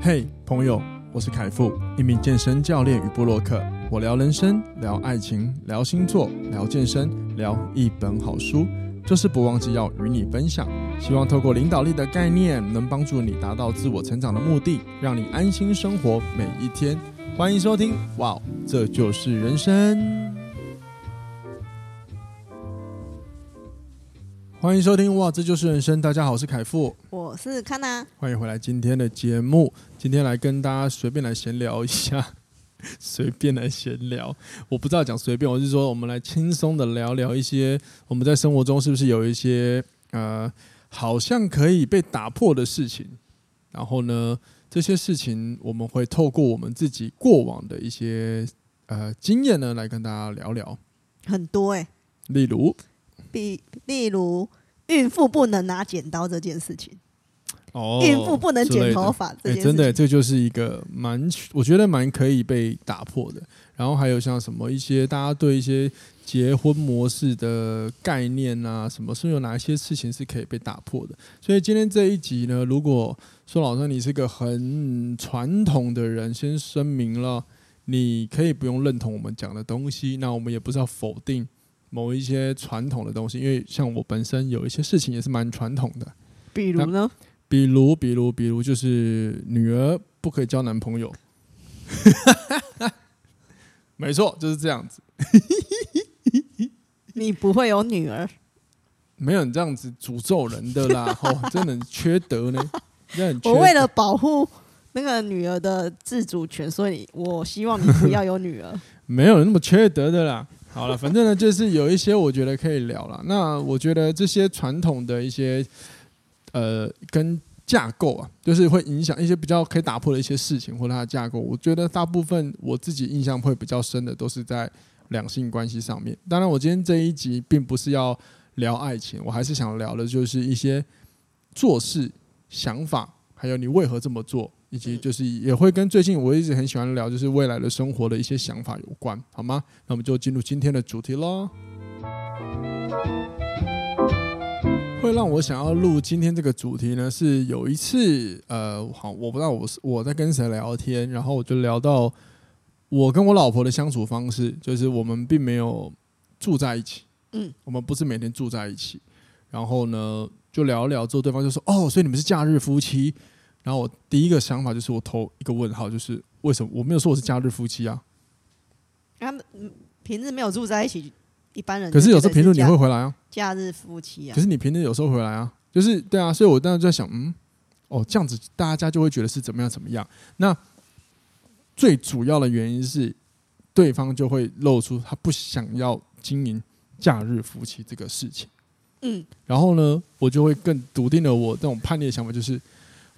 嘿，朋友，我是凯富，一名健身教练与布洛克。我聊人生，聊爱情，聊星座，聊健身，聊一本好书，就是不忘记要与你分享。希望透过领导力的概念，能帮助你达到自我成长的目的，让你安心生活每一天。欢迎收听，哇，这就是人生。欢迎收听，哇，这就是人生。大家好，我是凯富，我是康娜，欢迎回来今天的节目。今天来跟大家随便来闲聊一下，随便来闲聊。我不知道讲随便，我是说我们来轻松的聊聊一些我们在生活中是不是有一些呃，好像可以被打破的事情。然后呢，这些事情我们会透过我们自己过往的一些呃经验呢，来跟大家聊聊。很多哎、欸，例如。比例如孕妇不能拿剪刀这件事情，哦，孕妇不能剪头发这件真的，这就是一个蛮，我觉得蛮可以被打破的。然后还有像什么一些大家对一些结婚模式的概念啊，什么是有哪一些事情是可以被打破的？所以今天这一集呢，如果说老师你是个很传统的人，先声明了，你可以不用认同我们讲的东西，那我们也不是要否定。某一些传统的东西，因为像我本身有一些事情也是蛮传统的，比如呢？比如，比如，比如，就是女儿不可以交男朋友，没错，就是这样子。你不会有女儿？没有你这样子诅咒人的啦！哦，真的很缺德呢。我为了保护那个女儿的自主权，所以我希望你不要有女儿。没有那么缺德的啦。好了，反正呢，就是有一些我觉得可以聊了。那我觉得这些传统的一些呃跟架构啊，就是会影响一些比较可以打破的一些事情或者它的架构。我觉得大部分我自己印象会比较深的，都是在两性关系上面。当然，我今天这一集并不是要聊爱情，我还是想聊的就是一些做事想法，还有你为何这么做。以及就是也会跟最近我一直很喜欢聊，就是未来的生活的一些想法有关，好吗？那我们就进入今天的主题喽。会让我想要录今天这个主题呢，是有一次，呃，好，我不知道我是我在跟谁聊天，然后我就聊到我跟我老婆的相处方式，就是我们并没有住在一起，嗯，我们不是每天住在一起，然后呢，就聊一聊之后，对方就说：“哦，所以你们是假日夫妻。”然后我第一个想法就是我投一个问号，就是为什么我没有说我是假日夫妻啊？他们平日没有住在一起，一般人。可是有时候平日你会回来啊。假日夫妻啊。可是你平日有时候回来啊，就是对啊，所以我当时就在想，嗯，哦，这样子大家就会觉得是怎么样怎么样。那最主要的原因是，对方就会露出他不想要经营假日夫妻这个事情。嗯。然后呢，我就会更笃定了我这种叛逆的想法，就是。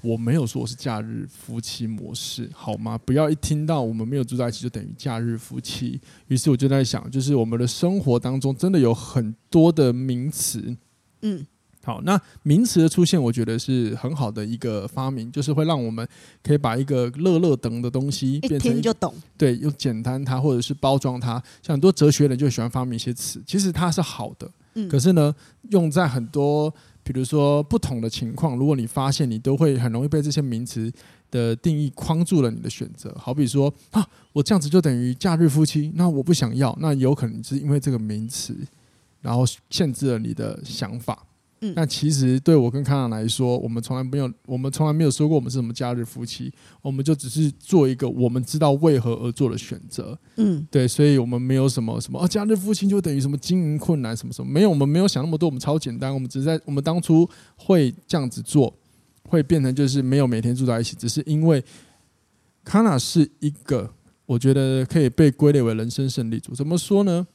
我没有说我是假日夫妻模式，好吗？不要一听到我们没有住在一起就等于假日夫妻。于是我就在想，就是我们的生活当中真的有很多的名词，嗯，好，那名词的出现，我觉得是很好的一个发明，就是会让我们可以把一个乐乐等的东西变成一听就懂，对，用简单它或者是包装它。像很多哲学人就喜欢发明一些词，其实它是好的，嗯，可是呢，用在很多。比如说不同的情况，如果你发现你都会很容易被这些名词的定义框住了你的选择，好比说啊，我这样子就等于假日夫妻，那我不想要，那有可能是因为这个名词，然后限制了你的想法。嗯，那其实对我跟康朗来说，我们从来没有，我们从来没有说过我们是什么假日夫妻，我们就只是做一个我们知道为何而做的选择。嗯，对，所以我们没有什么什么啊，假日夫妻就等于什么经营困难什么什么，没有，我们没有想那么多，我们超简单，我们只是在我们当初会这样子做，会变成就是没有每天住在一起，只是因为康纳是一个我觉得可以被归类为人生胜利组，怎么说呢？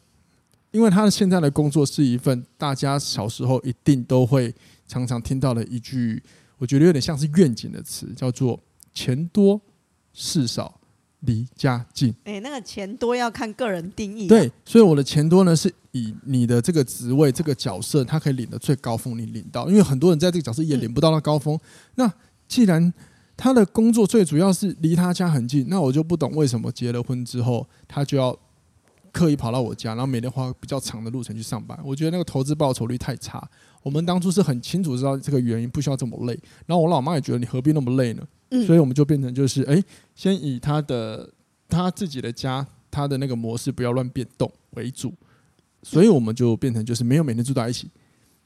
因为他现在的工作是一份大家小时候一定都会常常听到的一句，我觉得有点像是愿景的词，叫做“钱多事少离家近”。哎，那个钱多要看个人定义。对，所以我的钱多呢，是以你的这个职位、这个角色，他可以领的最高峰，你领到。因为很多人在这个角色也领不到那高峰。那既然他的工作最主要是离他家很近，那我就不懂为什么结了婚之后他就要。刻意跑到我家，然后每天花比较长的路程去上班，我觉得那个投资报酬率太差。我们当初是很清楚知道这个原因，不需要这么累。然后我老妈也觉得你何必那么累呢？嗯、所以我们就变成就是，哎、欸，先以他的他自己的家，他的那个模式不要乱变动为主，所以我们就变成就是没有每天住在一起，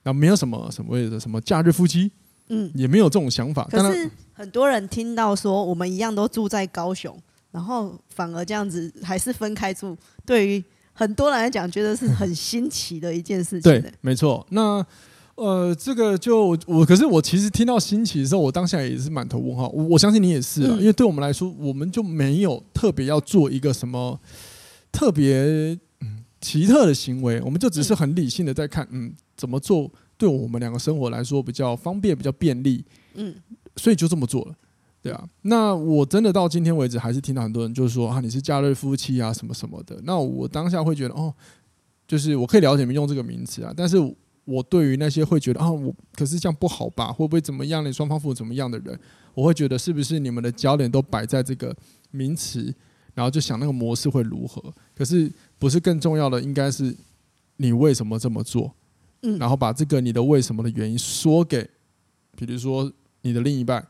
然后没有什么什么谓的什么假日夫妻，嗯，也没有这种想法。可是很多人听到说我们一样都住在高雄，然后反而这样子还是分开住，对于很多人来讲，觉得是很新奇的一件事情。对，没错。那呃，这个就我，可是我其实听到新奇的时候，我当下也是满头问号。我我相信你也是啊，嗯、因为对我们来说，我们就没有特别要做一个什么特别奇特的行为，我们就只是很理性的在看，嗯，怎么做对我们两个生活来说比较方便、比较便利，嗯，所以就这么做了。对啊，那我真的到今天为止，还是听到很多人就是说啊，你是假日夫妻啊，什么什么的。那我当下会觉得，哦，就是我可以了解你们用这个名词啊，但是我对于那些会觉得啊，我可是这样不好吧？会不会怎么样？你双方父母怎么样的人，我会觉得是不是你们的焦点都摆在这个名词，然后就想那个模式会如何？可是不是更重要的，应该是你为什么这么做？嗯，然后把这个你的为什么的原因说给，比如说你的另一半。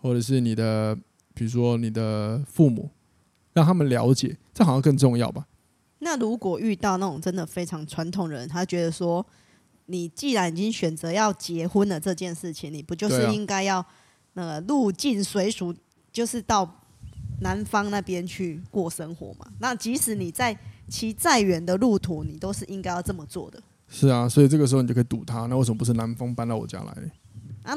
或者是你的，比如说你的父母，让他们了解，这好像更重要吧？那如果遇到那种真的非常传统的人，他觉得说，你既然已经选择要结婚了这件事情，你不就是应该要那个入境随俗，就是到男方那边去过生活嘛？那即使你在骑再远的路途，你都是应该要这么做的。是啊，所以这个时候你就可以堵他。那为什么不是男方搬到我家来？啊？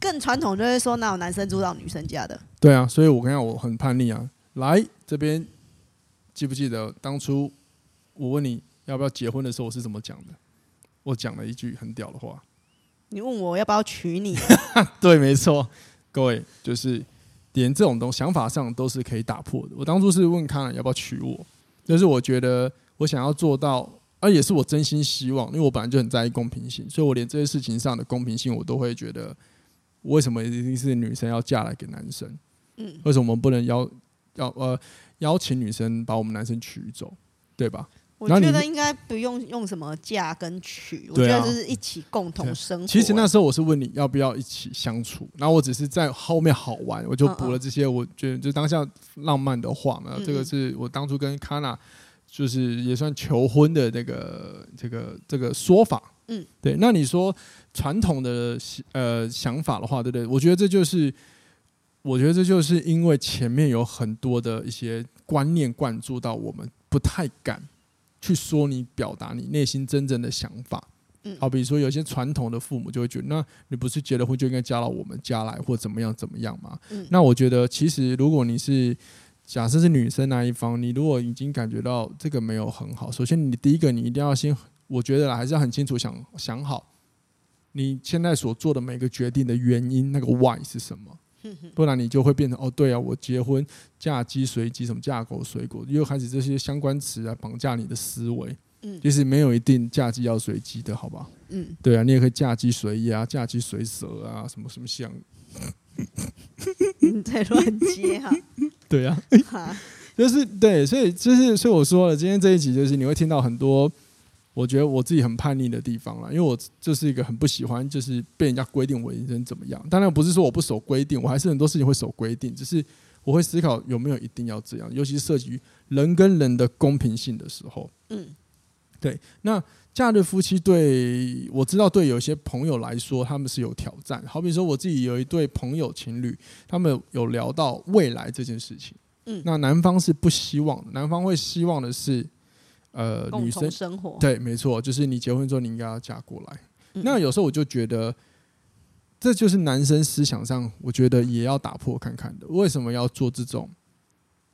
更传统就会说，哪有男生住到女生家的？对啊，所以我跟你讲，我很叛逆啊。来这边，记不记得当初我问你要不要结婚的时候，我是怎么讲的？我讲了一句很屌的话。你问我要不要娶你？对，没错。各位，就是连这种东想法上都是可以打破的。我当初是问康要不要娶我，但是我觉得我想要做到，而也是我真心希望，因为我本来就很在意公平性，所以我连这些事情上的公平性，我都会觉得。为什么一定是女生要嫁来给男生？嗯，为什么我们不能邀邀呃邀请女生把我们男生娶走，对吧？我觉得应该不用用什么嫁跟娶，我觉得就是一起共同生活。其实那时候我是问你要不要一起相处，然后我只是在后面好玩，我就补了这些，我觉得就当下浪漫的话嘛。这个是我当初跟卡娜就是也算求婚的那个这个这个说法。嗯，对。那你说传统的呃想法的话，对不对？我觉得这就是，我觉得这就是因为前面有很多的一些观念灌注到我们，不太敢去说你表达你内心真正的想法。嗯，好比如说有些传统的父母就会觉得，那你不是结了婚就应该嫁到我们家来，或怎么样怎么样嘛？嗯，那我觉得其实如果你是假设是女生那一方，你如果已经感觉到这个没有很好，首先你第一个你一定要先。我觉得还是要很清楚想想好，你现在所做的每个决定的原因，那个 why 是什么？不然你就会变成哦，对啊，我结婚嫁鸡随鸡，什么嫁狗随狗，又开始这些相关词来绑架你的思维。嗯，其实没有一定嫁鸡要随鸡的，好吧？嗯，对啊，你也可以嫁鸡随鸭，嫁鸡随蛇啊，什么什么像。你在乱接哈？对啊，就是对，所以就是所以我说了，今天这一集就是你会听到很多。我觉得我自己很叛逆的地方了，因为我就是一个很不喜欢，就是被人家规定我人生怎么样。当然不是说我不守规定，我还是很多事情会守规定，只是我会思考有没有一定要这样，尤其是涉及人跟人的公平性的时候。嗯，对。那假日夫妻对我知道，对有些朋友来说，他们是有挑战。好比说我自己有一对朋友情侣，他们有聊到未来这件事情。嗯，那男方是不希望，男方会希望的是。呃，女生生活对，没错，就是你结婚之后你应该要嫁过来。嗯、那有时候我就觉得，这就是男生思想上，我觉得也要打破看看的。为什么要做这种，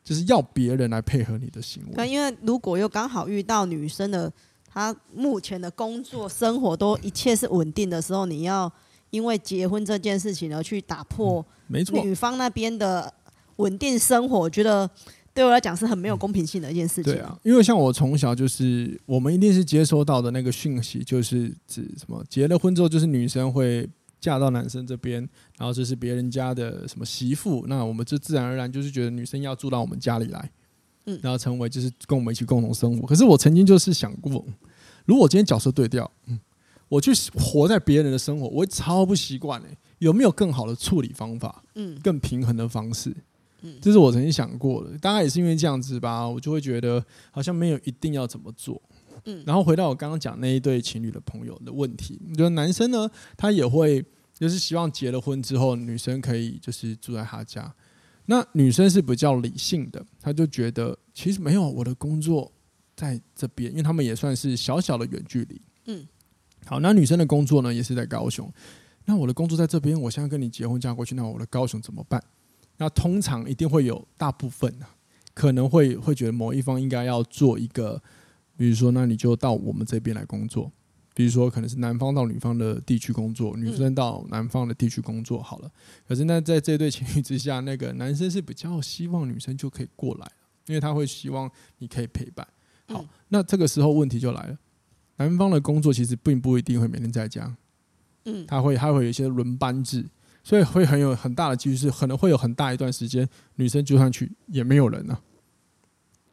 就是要别人来配合你的行为？那因为如果又刚好遇到女生的，她目前的工作生活都一切是稳定的时候，你要因为结婚这件事情而去打破，没错，女方那边的稳定生活，我觉得。对我来讲是很没有公平性的一件事情。对啊，因为像我从小就是，我们一定是接收到的那个讯息，就是指什么结了婚之后，就是女生会嫁到男生这边，然后这是别人家的什么媳妇，那我们就自然而然就是觉得女生要住到我们家里来，嗯，然后成为就是跟我们一起共同生活。可是我曾经就是想过，如果我今天角色对调，嗯，我去活在别人的生活，我会超不习惯哎，有没有更好的处理方法？嗯，更平衡的方式。嗯，这是我曾经想过的。大概也是因为这样子吧，我就会觉得好像没有一定要怎么做。嗯，然后回到我刚刚讲那一对情侣的朋友的问题，我觉得男生呢，他也会就是希望结了婚之后，女生可以就是住在他家。那女生是比较理性的，她就觉得其实没有我的工作在这边，因为他们也算是小小的远距离。嗯，好，那女生的工作呢也是在高雄，那我的工作在这边，我现在跟你结婚嫁过去，那我的高雄怎么办？那通常一定会有大部分啊，可能会会觉得某一方应该要做一个。比如说，那你就到我们这边来工作。比如说，可能是男方到女方的地区工作，女生到男方的地区工作好了。可是，那在这对情侣之下，那个男生是比较希望女生就可以过来，因为他会希望你可以陪伴。好，那这个时候问题就来了，男方的工作其实并不一定会每天在家，嗯，他会他会有一些轮班制，所以会很有很大的几率是可能会有很大一段时间，女生就算去也没有人呢。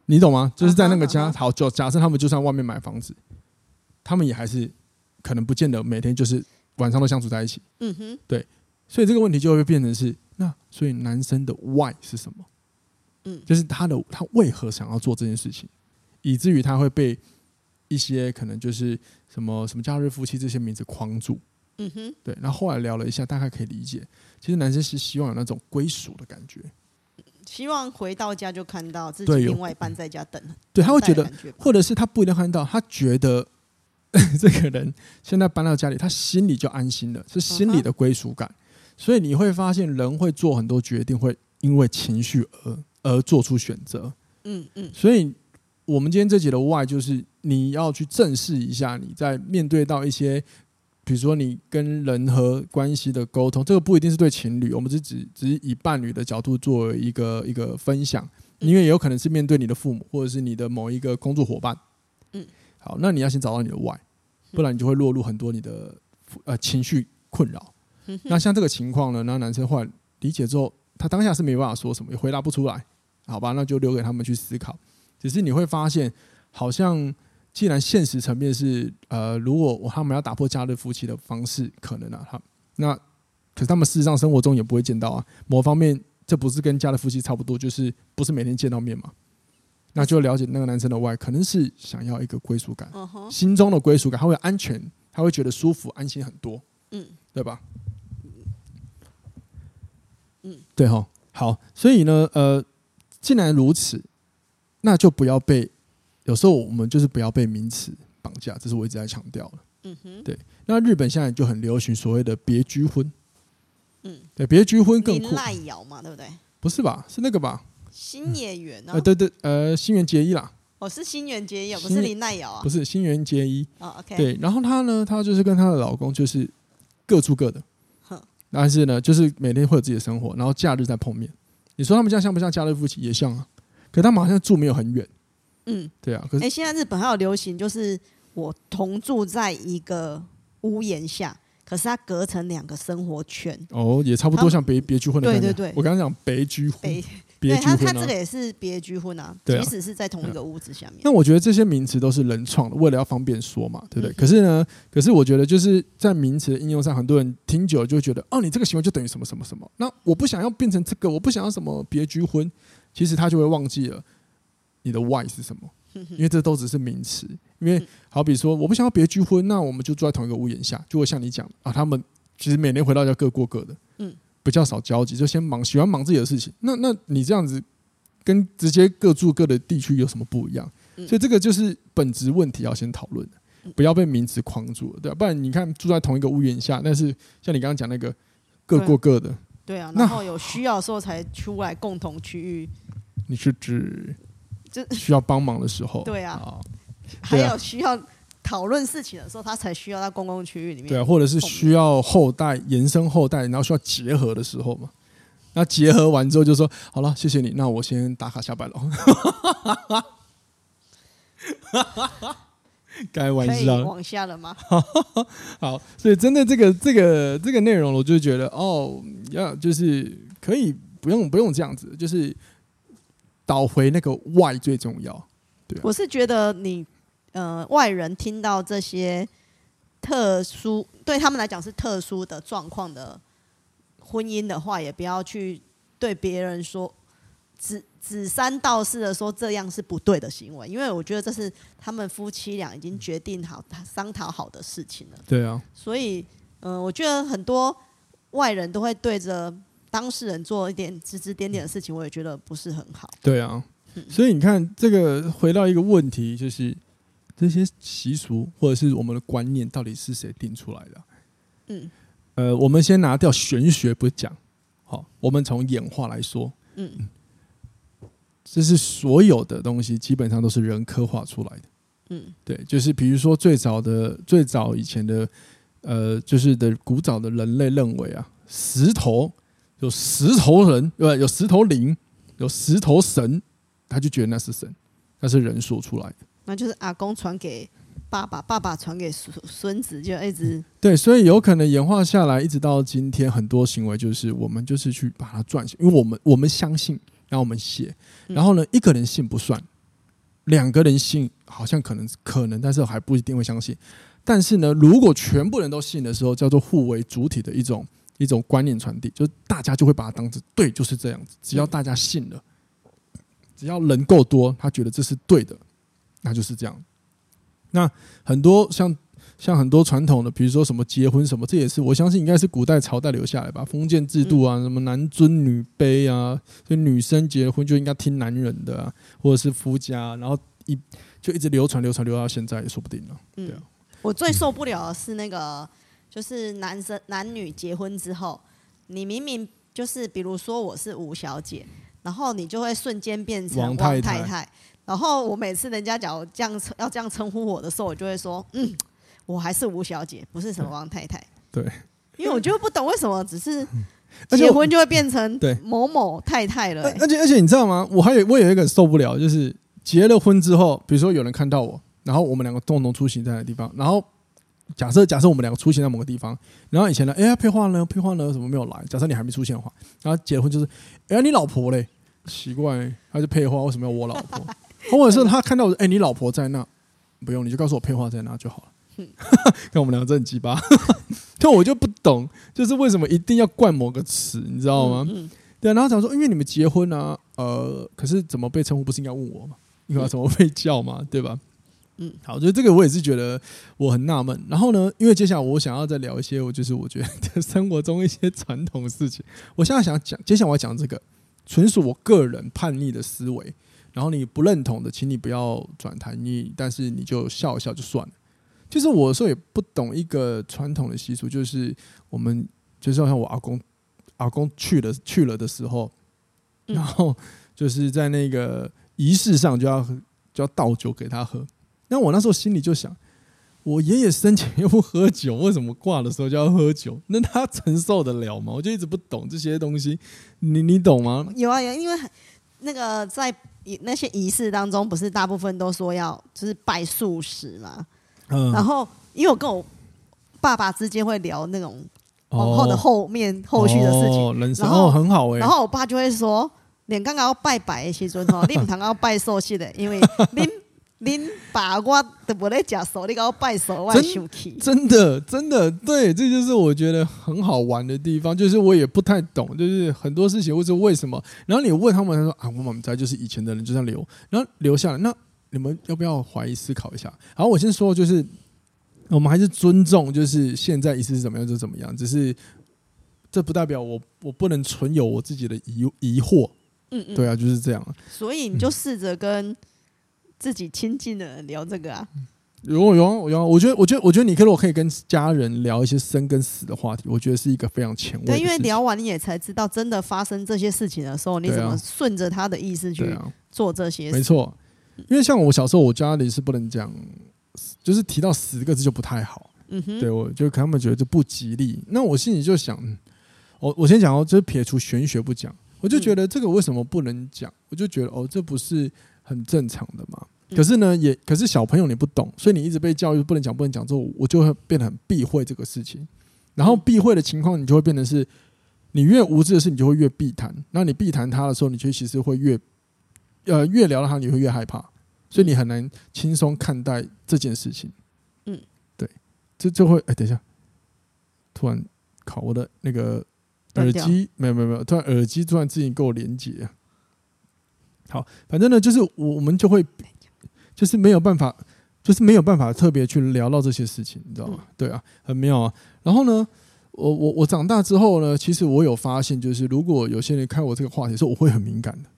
你懂吗？就是在那个家，好，就假设他们就算外面买房子，他们也还是可能不见得每天就是晚上都相处在一起。嗯哼，对，所以这个问题就会变成是那，所以男生的 why 是什么？嗯，就是他的他为何想要做这件事情，以至于他会被一些可能就是什么什么假日夫妻这些名字框住。嗯哼，对，然后后来聊了一下，大概可以理解，其实男生是希望有那种归属的感觉。希望回到家就看到自己另外一半在家等，对，他会觉得，或者是他不一定看到，他觉得 这个人现在搬到家里，他心里就安心了，是心里的归属感。所以你会发现，人会做很多决定，会因为情绪而而做出选择。嗯嗯。所以我们今天这集的 why 就是你要去正视一下，你在面对到一些。比如说，你跟人和关系的沟通，这个不一定是对情侣，我们是只只是以伴侣的角度作为一个一个分享，因为也有可能是面对你的父母，或者是你的某一个工作伙伴。嗯，好，那你要先找到你的 why，不然你就会落入很多你的呃情绪困扰。那像这个情况呢，那男生后来理解之后，他当下是没办法说什么，也回答不出来，好吧，那就留给他们去思考。只是你会发现，好像。既然现实层面是呃，如果他们要打破家日夫妻的方式可能啊，他那可是他们事实上生活中也不会见到啊。某方面，这不是跟家日夫妻差不多，就是不是每天见到面嘛？那就了解那个男生的 why，可能是想要一个归属感，心中的归属感，他会安全，他会觉得舒服、安心很多，嗯，对吧？嗯，对哈，好，所以呢，呃，既然如此，那就不要被。有时候我们就是不要被名词绑架，这是我一直在强调的。嗯哼，对。那日本现在就很流行所谓的别居婚。嗯，对，别居婚更酷。赖瑶嘛，对不对？不是吧？是那个吧？新演员呢？呃，对对，呃，新垣结衣啦。哦，是新垣结衣，不是林奈瑶啊。不是新垣结衣。哦，OK。对，然后她呢，她就是跟她的老公就是各住各的。哼。但是呢，就是每天会有自己的生活，然后假日再碰面。你说他们这样像不像假日夫妻？也像啊。可他们好像住没有很远。嗯，对啊。可是，哎，现在日本还有流行，就是我同住在一个屋檐下，可是它隔成两个生活圈。哦，也差不多像别别居婚的。对对对，我刚刚讲别居婚，别别居婚，他他这个也是别居婚啊，即使是在同一个屋子下面。那我觉得这些名词都是人创的，为了要方便说嘛，对不对？可是呢，可是我觉得就是在名词的应用上，很多人听久了就会觉得，哦，你这个行为就等于什么什么什么。那我不想要变成这个，我不想要什么别居婚，其实他就会忘记了。你的 why 是什么？因为这都只是名词。因为好比说，我不想要别居婚，那我们就住在同一个屋檐下。就会像你讲啊，他们其实每年回到家各过各的，嗯，比较少交集，就先忙，喜欢忙自己的事情。那那你这样子跟直接各住各的地区有什么不一样？所以这个就是本质问题要先讨论的，不要被名词框住了，对吧？不然你看住在同一个屋檐下，但是像你刚刚讲那个各过各的，对啊，然后有需要的时候才出来共同区域。你是指？需要帮忙的时候，对啊，还有需要讨论事情的时候，他才需要在公共区域里面。对啊，或者是需要后代延伸后代，然后需要结合的时候嘛。那结合完之后就说好了，谢谢你，那我先打卡下班了。开玩笑，往下了吗？好，所以真的这个这个这个内容，我就觉得哦，要就是可以不用不用这样子，就是。导回那个 why 最重要，对、啊。我是觉得你呃外人听到这些特殊对他们来讲是特殊的状况的婚姻的话，也不要去对别人说指指三道四的说这样是不对的行为，因为我觉得这是他们夫妻俩已经决定好、商讨好的事情了。对啊，所以嗯、呃，我觉得很多外人都会对着当事人做一点指指点点的事情，我也觉得不是很好。对啊，所以你看，这个回到一个问题，就是这些习俗或者是我们的观念，到底是谁定出来的？嗯。呃，我们先拿掉玄学不讲，好，我们从演化来说，嗯，这是所有的东西基本上都是人刻画出来的，嗯，对，就是比如说最早的最早以前的，呃，就是的古早的人类认为啊，石头有石头人，对，有石头灵，有石头神，他就觉得那是神，那是人说出来的，那就是阿公传给。爸爸，爸爸传给孙孙子，就一直对，所以有可能演化下来，一直到今天，很多行为就是我们就是去把它撰写，因为我们我们相信，然后我们写，然后呢，一个人信不算，两个人信好像可能可能，但是还不一定会相信。但是呢，如果全部人都信的时候，叫做互为主体的一种一种观念传递，就是大家就会把它当成对，就是这样子。只要大家信了，只要人够多，他觉得这是对的，那就是这样。那很多像像很多传统的，比如说什么结婚什么，这也是我相信应该是古代朝代留下来吧，封建制度啊，什么男尊女卑啊，就女生结婚就应该听男人的啊，或者是夫家，然后一就一直流传流传流到现在也说不定了。对啊，我最受不了的是那个，就是男生男女结婚之后，你明明就是比如说我是吴小姐，然后你就会瞬间变成王太太。然后我每次人家讲这样要这样称呼我的时候，我就会说，嗯，我还是吴小姐，不是什么王太太。对，因为我就不懂为什么只是结婚就会变成某某太太了、欸。而且而且你知道吗？我还有我有一个受不了，就是结了婚之后，比如说有人看到我，然后我们两个共同出行在的地方，然后假设假设我们两个出现在某个地方，然后以前呢，哎呀，配话呢，配话呢，怎么没有来？假设你还没出现的话，然后结婚就是，哎呀，你老婆嘞？奇怪，他就配话，为什么要我老婆？或者是他看到我，哎、欸，你老婆在那，不用，你就告诉我配话在哪就好了。看我们两个真很鸡巴，但我就不懂，就是为什么一定要冠某个词，你知道吗？对啊，然后想说，因为你们结婚啊，呃，可是怎么被称呼，不是应该问我吗？因为怎么被叫嘛，对吧？嗯，好，所以这个我也是觉得我很纳闷。然后呢，因为接下来我想要再聊一些，我就是我觉得 生活中一些传统的事情。我现在想讲，接下来我要讲这个，纯属我个人叛逆的思维。然后你不认同的，请你不要转台，你但是你就笑一笑就算了。就是我有时候也不懂一个传统的习俗，就是我们就是好像我阿公阿公去了去了的时候，然后就是在那个仪式上就要就要倒酒给他喝。那我那时候心里就想，我爷爷生前又不喝酒，为什么挂的时候就要喝酒？那他承受得了吗？我就一直不懂这些东西，你你懂吗？有啊，有，因为那个在。那些仪式当中，不是大部分都说要就是拜素食嘛？嗯。然后，因为我跟我爸爸之间会聊那种往后的后面后续的事情，哦、然后很好哎。然后我爸就会说：“你刚刚要拜拜的时阵吼，你唔通要拜素食的，因为您。”您把我都不在假手，你给我拜手，我生气。真的，真的，对，这就是我觉得很好玩的地方。就是我也不太懂，就是很多事情，或者为什么。然后你问他们，他说啊，我们家就是以前的人就这样留，然后留下来。那你们要不要怀疑思考一下？然后，我先说，就是我们还是尊重，就是现在意思是怎么样就怎么样。只是这不代表我我不能存有我自己的疑疑惑。嗯嗯，对啊，就是这样。所以你就试着跟。自己亲近的人聊这个啊，有有有，有，我觉得我觉得我觉得你可以，我可以跟家人聊一些生跟死的话题，我觉得是一个非常前卫。对，因为聊完你也才知道，真的发生这些事情的时候，你怎么顺着他的意思去做这些事。没错，因为像我小时候，我家里是不能讲，就是提到死这个字就不太好。嗯哼，对，我就可他们觉得这不吉利。那我心里就想，我我先讲哦，就是撇除玄学不讲，我就觉得这个为什么不能讲？我就觉得哦，这不是。很正常的嘛，可是呢，也可是小朋友你不懂，所以你一直被教育不能讲，不能讲，之后我就会变得很避讳这个事情。然后避讳的情况，你就会变成是，你越无知的事，你就会越避谈。那你避谈他的时候，你就其实会越，呃，越聊到他，你会越害怕，所以你很难轻松看待这件事情。嗯，对，这就会哎，等一下，突然考我的那个耳机没有没有没有，突然耳机突然自己跟我连接。好，反正呢，就是我我们就会，就是没有办法，就是没有办法特别去聊到这些事情，你知道吗？嗯、对啊，很妙啊。然后呢，我我我长大之后呢，其实我有发现，就是如果有些人开我这个话题的时候，我会很敏感的。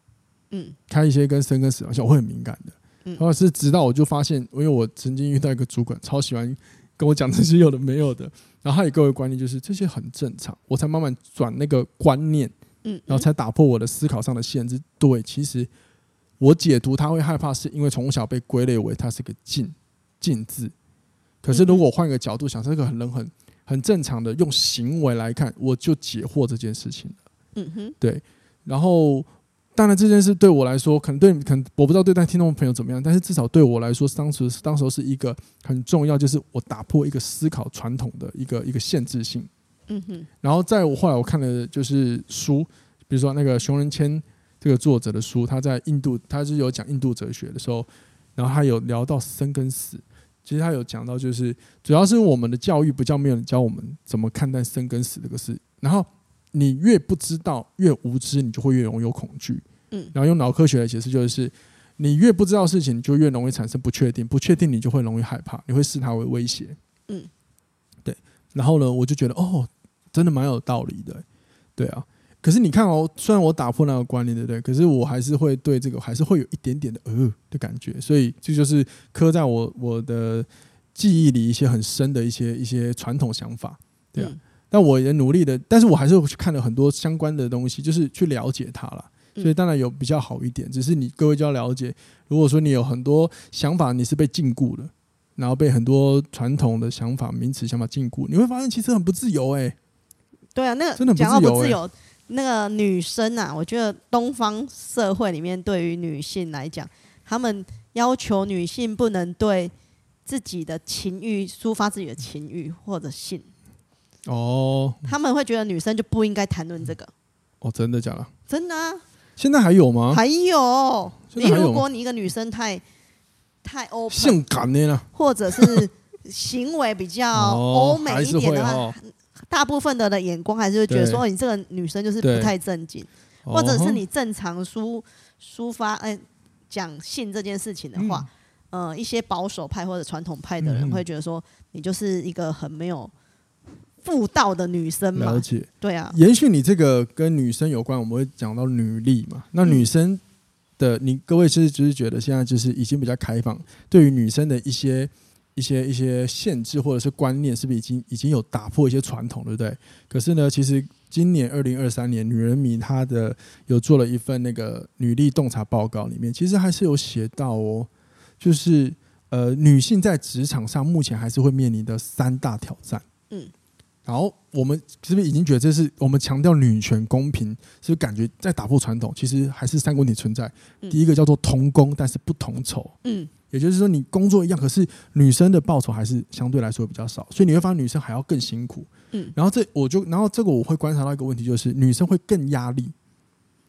嗯，开一些跟生跟死的玩笑，我会很敏感的。嗯，或者是直到我就发现，因为我曾经遇到一个主管，超喜欢跟我讲这些有的没有的，然后他也给我一个观念，就是这些很正常，我才慢慢转那个观念。嗯，然后才打破我的思考上的限制。对，其实我解读他会害怕，是因为从小被归类为他是个禁禁字。可是如果换个角度想，这个很人很很正常的，用行为来看，我就解惑这件事情了。嗯哼，对。然后，当然这件事对我来说，可能对可能我不知道对待听众朋友怎么样，但是至少对我来说，当时当时是一个很重要，就是我打破一个思考传统的一个一个限制性。嗯哼，然后在我后来我看了就是书，比如说那个熊仁谦这个作者的书，他在印度，他是有讲印度哲学的时候，然后他有聊到生跟死，其实他有讲到就是主要是我们的教育不叫没有人教我们怎么看待生跟死这个事，然后你越不知道越无知，你就会越容易有恐惧，嗯，然后用脑科学来解释就是你越不知道事情，你就越容易产生不确定，不确定你就会容易害怕，你会视它为威胁，嗯，对，然后呢，我就觉得哦。真的蛮有道理的，对啊。可是你看哦，虽然我打破那个观念，对不对？可是我还是会对这个还是会有一点点的呃的感觉，所以这就是刻在我我的记忆里一些很深的一些一些传统想法，对啊。但我也努力的，但是我还是去看了很多相关的东西，就是去了解它了。所以当然有比较好一点，只是你各位就要了解，如果说你有很多想法，你是被禁锢了，然后被很多传统的想法、名词、想法禁锢，你会发现其实很不自由哎。对啊，那个讲到不自由，那个女生啊，我觉得东方社会里面对于女性来讲，他们要求女性不能对自己的情欲抒发自己的情欲或者性。哦，他们会觉得女生就不应该谈论这个。哦，真的假的？真的啊！现在还有吗？还有，你如果你一个女生太太 open 性感的，或者是行为比较 欧美一点的话。大部分的的眼光还是会觉得说，你这个女生就是不太正经，或者是你正常抒抒发哎讲性这件事情的话，嗯、呃，一些保守派或者传统派的人会觉得说，你就是一个很没有妇道的女生嘛。了解，对啊。延续你这个跟女生有关，我们会讲到女力嘛。那女生的你各位其实就是觉得现在就是已经比较开放，对于女生的一些。一些一些限制或者是观念，是不是已经已经有打破一些传统，对不对？可是呢，其实今年二零二三年，女人迷她的有做了一份那个女力洞察报告，里面其实还是有写到哦，就是呃，女性在职场上目前还是会面临的三大挑战。嗯，然后我们是不是已经觉得这是我们强调女权公平，是不是感觉在打破传统？其实还是三个问题存在。第一个叫做同工，但是不同酬。嗯。也就是说，你工作一样，可是女生的报酬还是相对来说比较少，所以你会发现女生还要更辛苦。嗯，然后这我就，然后这个我会观察到一个问题，就是女生会更压力，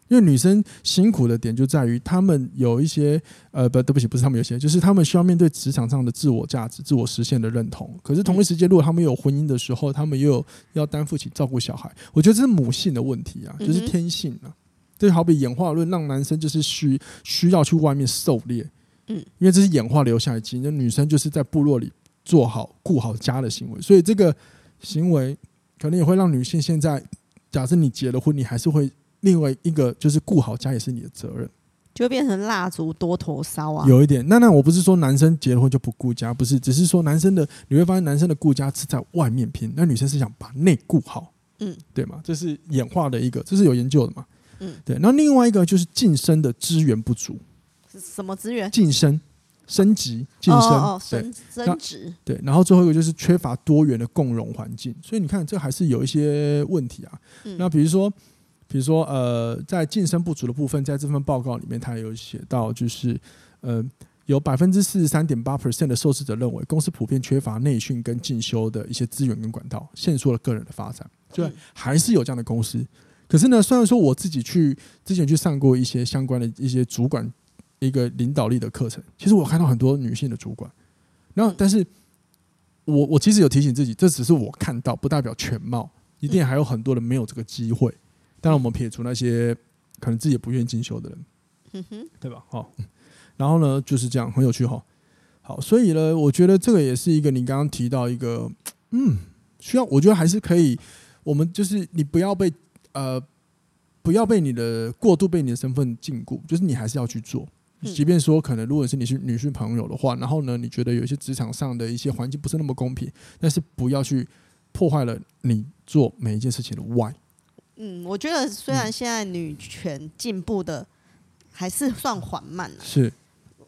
因为女生辛苦的点就在于她们有一些呃，不，对不起，不是她们有些，就是她们需要面对职场上的自我价值、自我实现的认同。可是同一时间，如果她们有婚姻的时候，她们又有要担负起照顾小孩，我觉得这是母性的问题啊，就是天性啊。就好比演化论，让男生就是需需要去外面狩猎。嗯，因为这是演化留下来的基因，那女生就是在部落里做好顾好家的行为，所以这个行为可能也会让女性现在，假设你结了婚，你还是会另外一个就是顾好家也是你的责任，就变成蜡烛多头烧啊。有一点，那那我不是说男生结了婚就不顾家，不是，只是说男生的你会发现男生的顾家是在外面拼，那女生是想把内顾好，嗯，对吗？这是演化的一个，这是有研究的嘛，嗯，对。那另外一个就是晋升的资源不足。什么资源？晋升、升级、晋升、哦哦、升升职。对，然后最后一个就是缺乏多元的共融环境，所以你看，这还是有一些问题啊。嗯、那比如说，比如说，呃，在晋升不足的部分，在这份报告里面，他有写到，就是呃，有百分之四十三点八 percent 的受试者认为，公司普遍缺乏内训跟进修的一些资源跟管道，限缩了个人的发展。对，还是有这样的公司。可是呢，虽然说我自己去之前去上过一些相关的一些主管。一个领导力的课程，其实我看到很多女性的主管，然后但是我我其实有提醒自己，这只是我看到，不代表全貌。一定还有很多人没有这个机会。当然，我们撇除那些可能自己也不愿意进修的人，嗯哼，对吧？好，然后呢，就是这样，很有趣哈。好，所以呢，我觉得这个也是一个你刚刚提到一个，嗯，需要，我觉得还是可以。我们就是你不要被呃，不要被你的过度被你的身份禁锢，就是你还是要去做。即便说可能如果是你是女性朋友的话，然后呢，你觉得有一些职场上的一些环境不是那么公平，但是不要去破坏了你做每一件事情的 why。嗯，我觉得虽然现在女权进步的还是算缓慢了，是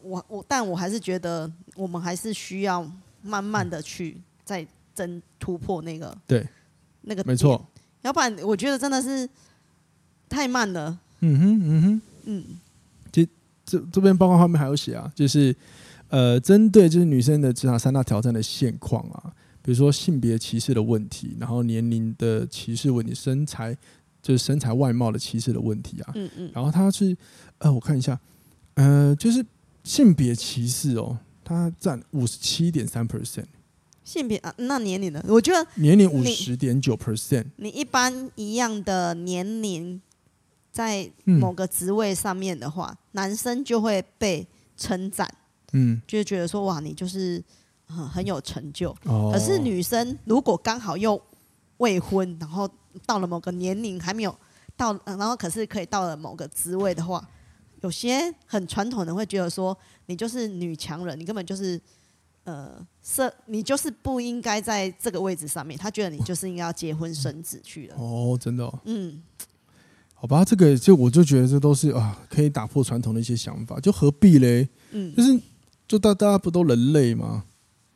我我，但我还是觉得我们还是需要慢慢的去再争突破那个对。那个没错，要不然我觉得真的是太慢了。嗯哼，嗯哼，嗯。这这边报告后面还有写啊，就是呃，针对就是女生的职场三大挑战的现况啊，比如说性别歧视的问题，然后年龄的歧视问题，身材就是身材外貌的歧视的问题啊。嗯嗯。然后他是呃，我看一下，呃，就是性别歧视哦，它占五十七点三 percent。性别啊，那年龄呢？我觉得年龄五十点九 percent。你一般一样的年龄，在某个职位上面的话，嗯、男生就会被称赞，嗯，就觉得说哇，你就是很很有成就。哦、可是女生如果刚好又未婚，然后到了某个年龄还没有到，然后可是可以到了某个职位的话，有些很传统的会觉得说，你就是女强人，你根本就是。呃，是，你就是不应该在这个位置上面。他觉得你就是应该要结婚生子去了。哦，真的、哦。嗯，好吧，这个就我就觉得这都是啊，可以打破传统的一些想法，就何必嘞？嗯，就是就大大家不都人类吗？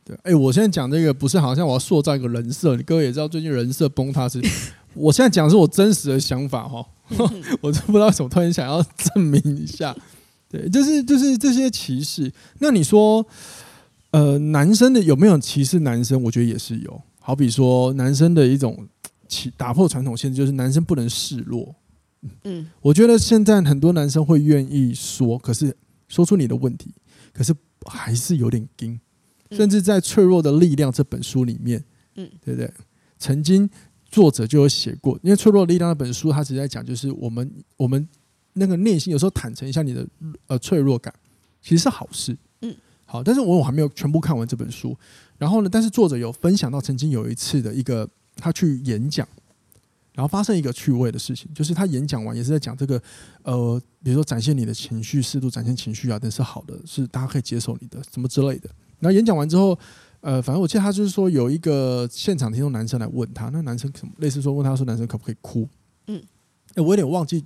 对，哎、欸，我现在讲这个不是好像我要塑造一个人设，你各位也知道最近人设崩塌是，我现在讲的是我真实的想法哈，我真不知道怎么突然想要证明一下。对，就是就是这些歧视，那你说？呃，男生的有没有歧视男生？我觉得也是有。好比说，男生的一种歧打破传统限制，就是男生不能示弱。嗯，我觉得现在很多男生会愿意说，可是说出你的问题，可是还是有点惊。甚至在《脆弱的力量》这本书里面，嗯，对不对？曾经作者就有写过，因为《脆弱的力量》那本书，他只是在讲，就是我们我们那个内心有时候坦诚一下你的呃脆弱感，其实是好事。嗯好，但是我我还没有全部看完这本书。然后呢，但是作者有分享到曾经有一次的一个他去演讲，然后发生一个趣味的事情，就是他演讲完也是在讲这个，呃，比如说展现你的情绪，适度展现情绪啊，等是好的，是大家可以接受你的什么之类的。然后演讲完之后，呃，反正我记得他就是说有一个现场听众男生来问他，那男生什么类似说问他说男生可不可以哭？嗯，哎，我有点忘记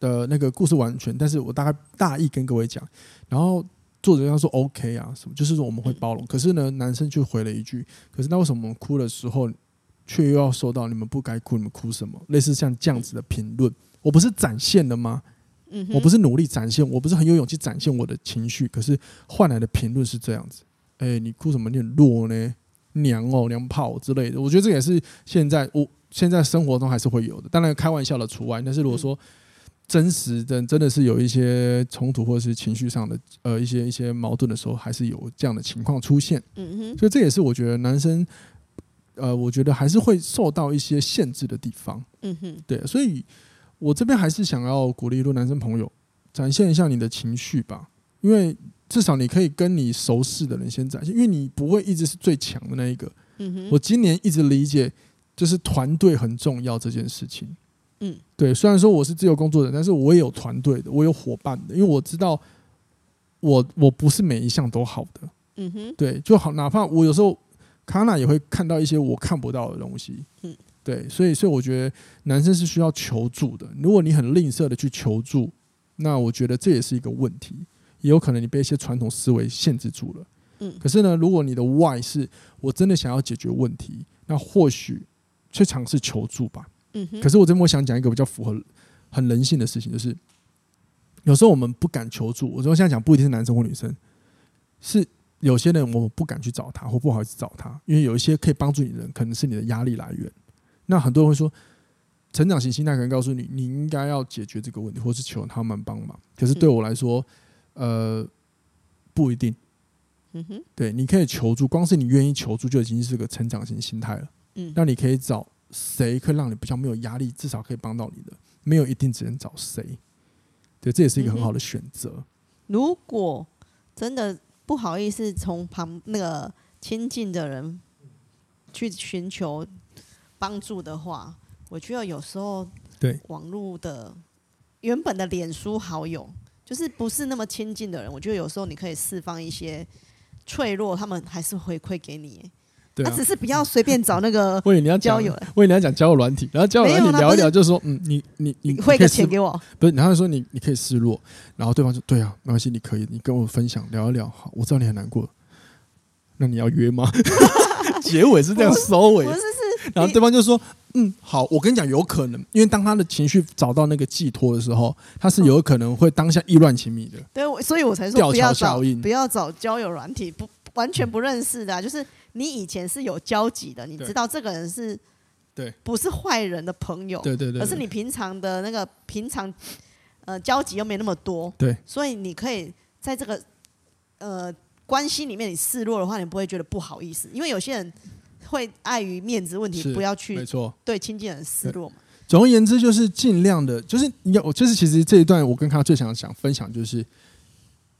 的那个故事完全，但是我大概大意跟各位讲，然后。作者要说 OK 啊，什么就是说我们会包容。可是呢，男生就回了一句：“可是那为什么我们哭的时候，却又要受到你们不该哭？你们哭什么？”类似像这样子的评论，我不是展现了吗？我不是努力展现，我不是很有勇气展现我的情绪，可是换来的评论是这样子：“哎，你哭什么？你很弱呢？娘哦，娘炮之类的。”我觉得这也是现在我现在生活中还是会有的，当然开玩笑的除外。但是如果说，真实的真的是有一些冲突或者是情绪上的呃一些一些矛盾的时候，还是有这样的情况出现。嗯哼，所以这也是我觉得男生呃，我觉得还是会受到一些限制的地方。嗯哼，对，所以我这边还是想要鼓励一个男生朋友展现一下你的情绪吧，因为至少你可以跟你熟识的人先展现，因为你不会一直是最强的那一个。嗯哼，我今年一直理解就是团队很重要这件事情。嗯，对，虽然说我是自由工作者，但是我也有团队的，我有伙伴的，因为我知道我我不是每一项都好的。嗯哼，对，就好，哪怕我有时候卡纳也会看到一些我看不到的东西。嗯，对，所以所以我觉得男生是需要求助的。如果你很吝啬的去求助，那我觉得这也是一个问题，也有可能你被一些传统思维限制住了。嗯，可是呢，如果你的 why 是我真的想要解决问题，那或许去尝试求助吧。可是我这边我想讲一个比较符合很人性的事情，就是有时候我们不敢求助。我说现在讲不一定是男生或女生，是有些人我们不敢去找他，或不好意思找他，因为有一些可以帮助你的人，可能是你的压力来源。那很多人会说，成长型心态可能告诉你，你应该要解决这个问题，或是求他们帮忙。可是对我来说，呃，不一定。嗯哼，对，你可以求助，光是你愿意求助，就已经是个成长型心态了。嗯，那你可以找。谁可以让你比较没有压力，至少可以帮到你的，没有一定只能找谁。对，这也是一个很好的选择。嗯。如果真的不好意思从旁那个亲近的人去寻求帮助的话，我觉得有时候对网络的原本的脸书好友，就是不是那么亲近的人，我觉得有时候你可以释放一些脆弱，他们还是回馈给你。他、啊、只是不要随便找那个交友。你要交友，我以为你要讲交友软体，然后交友软体聊一聊，就是说，嗯，你你你汇个钱给我，不是？然后说你你可以示弱，然后对方说，对啊，没关系，你可以，你跟我分享聊一聊，好，我知道你很难过，那你要约吗？结尾是这样收尾，不是是，然后对方就说，嗯，好，我跟你讲，有可能，因为当他的情绪找到那个寄托的时候，他是有可能会当下意乱情迷的。对，所以我才说不要找，不要找交友软体，不完全不认识的、啊，就是。你以前是有交集的，你知道这个人是，对，不是坏人的朋友，对对对，而是你平常的那个平常，呃，交集又没那么多，对，所以你可以在这个呃关系里面你示弱的话，你不会觉得不好意思，因为有些人会碍于面子问题，不要去，没错，对亲近人示弱嘛。总而言之，就是尽量的，就是你要，就是其实这一段我跟他最想想分享，就是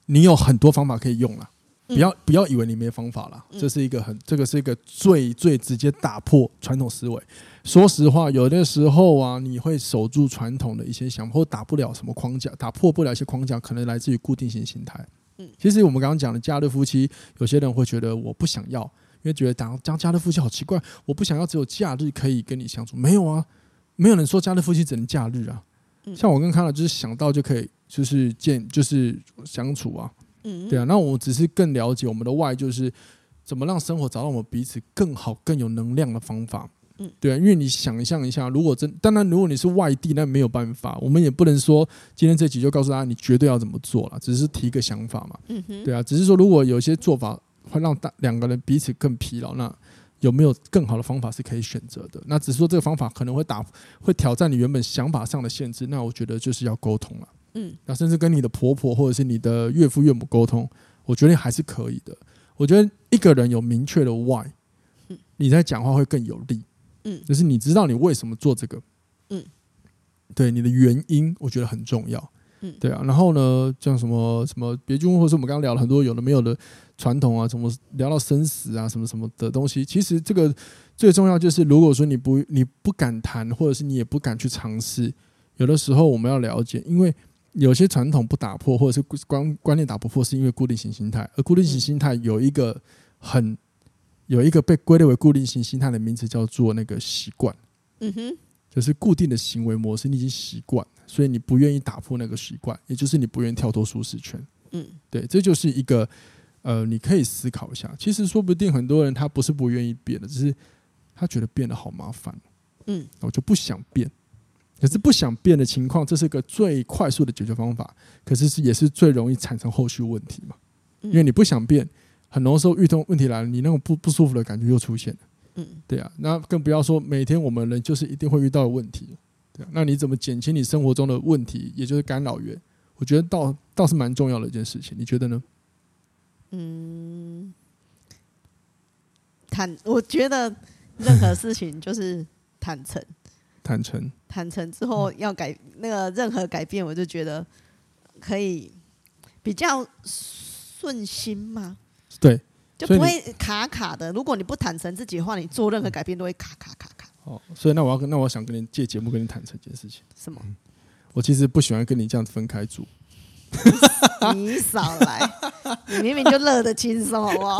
你有很多方法可以用了。不要不要以为你没方法了，这是一个很这个是一个最最直接打破传统思维。说实话，有的时候啊，你会守住传统的一些想法，或打不了什么框架，打破不了一些框架，可能来自于固定型心态。嗯，其实我们刚刚讲的假日夫妻，有些人会觉得我不想要，因为觉得当当假日夫妻好奇怪，我不想要只有假日可以跟你相处。没有啊，没有人说假日夫妻只能假日啊。像我跟康乐就是想到就可以，就是见就是相处啊。嗯，对啊，那我只是更了解我们的 why，就是怎么让生活找到我们彼此更好、更有能量的方法。嗯，对啊，因为你想象一下，如果真当然，如果你是外地，那没有办法，我们也不能说今天这集就告诉大家你绝对要怎么做了，只是提个想法嘛。嗯哼，对啊，只是说如果有些做法会让大两个人彼此更疲劳，那有没有更好的方法是可以选择的？那只是说这个方法可能会打会挑战你原本想法上的限制，那我觉得就是要沟通了。嗯，那甚至跟你的婆婆或者是你的岳父岳母沟通，我觉得还是可以的。我觉得一个人有明确的 why，你在讲话会更有力。嗯，就是你知道你为什么做这个。嗯，对，你的原因，我觉得很重要。嗯，对啊。然后呢，像什么什么别居，或是我们刚刚聊了很多有的没有的传统啊，什么聊到生死啊，什么什么的东西。其实这个最重要就是，如果说你不你不敢谈，或者是你也不敢去尝试，有的时候我们要了解，因为。有些传统不打破，或者是观观念打不破，是因为固定型心态。而固定型心态有一个很有一个被归类为固定型心态的名词，叫做那个习惯。嗯哼，就是固定的行为模式，你已经习惯，所以你不愿意打破那个习惯，也就是你不愿意跳脱舒适圈。嗯，对，这就是一个呃，你可以思考一下。其实说不定很多人他不是不愿意变的，只是他觉得变得好麻烦。嗯，我就不想变。可是不想变的情况，这是个最快速的解决方法。可是是也是最容易产生后续问题嘛？因为你不想变，很多时候遇到问题来了，你那种不不舒服的感觉又出现了。嗯，对啊。那更不要说每天我们人就是一定会遇到的问题。对啊，那你怎么减轻你生活中的问题，也就是干扰源？我觉得倒倒是蛮重要的一件事情。你觉得呢？嗯，坦，我觉得任何事情就是坦诚。坦诚，坦诚之后要改那个任何改变，我就觉得可以比较顺心嘛。对，就不会卡卡的。如果你不坦诚自己的话，你做任何改变都会卡卡卡卡。哦，所以那我要跟那我想跟你借节目跟你坦诚一件事情。什么？我其实不喜欢跟你这样子分开住。你少来，你明明就乐得轻松，好不好？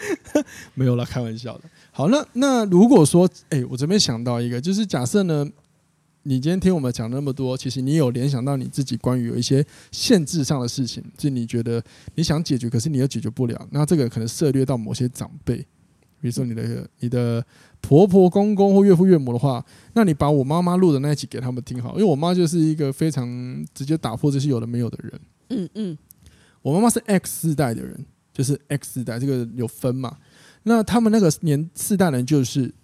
没有了，开玩笑的。好，那那如果说，哎、我这边想到一个，就是假设呢，你今天听我们讲那么多，其实你有联想到你自己关于有一些限制上的事情，就你觉得你想解决，可是你又解决不了，那这个可能涉猎到某些长辈，比如说你的你的婆婆、公公或岳父岳母的话，那你把我妈妈录的那一集给他们听好，因为我妈就是一个非常直接打破这些有的没有的人。嗯嗯，我妈妈是 X 世代的人，就是 X 世代，这个有分嘛？那他们那个年世代人就是，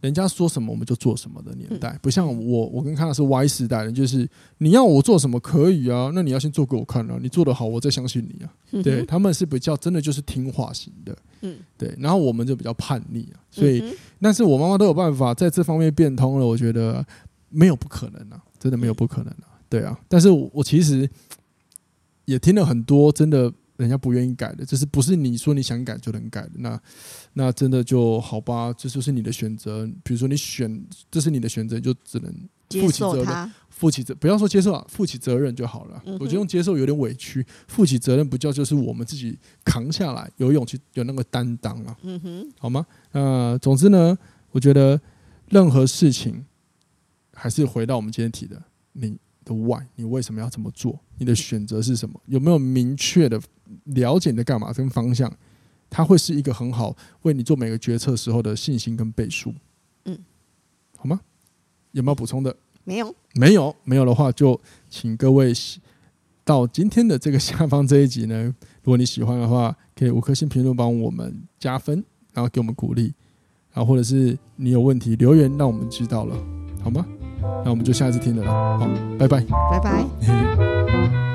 人家说什么我们就做什么的年代，不像我，我跟康纳是 Y 时代的，就是你要我做什么可以啊，那你要先做给我看啊，你做得好，我再相信你啊。对，他们是比较真的就是听话型的，嗯，对，然后我们就比较叛逆啊，所以，但是我妈妈都有办法在这方面变通了，我觉得没有不可能啊，真的没有不可能啊，对啊，但是我其实也听了很多真的。人家不愿意改的，就是不是你说你想改就能改的，那那真的就好吧，这就是你的选择。比如说你选，这是你的选择，就只能负起责任，负起责，不要说接受啊，负起责任就好了。我觉得用接受有点委屈，负起责任不叫就是我们自己扛下来，有勇气，有那个担当啊，嗯哼，好吗？呃，总之呢，我觉得任何事情还是回到我们今天提的，你的 why，你为什么要这么做？你的选择是什么？有没有明确的？了解你的干嘛，跟方向，它会是一个很好为你做每个决策时候的信心跟背书。嗯，好吗？有没有补充的？没有，没有，没有的话，就请各位到今天的这个下方这一集呢，如果你喜欢的话，可以五颗星评论帮我们加分，然后给我们鼓励，然后或者是你有问题留言让我们知道了，好吗？那我们就下一次听的了，好，拜拜，拜拜。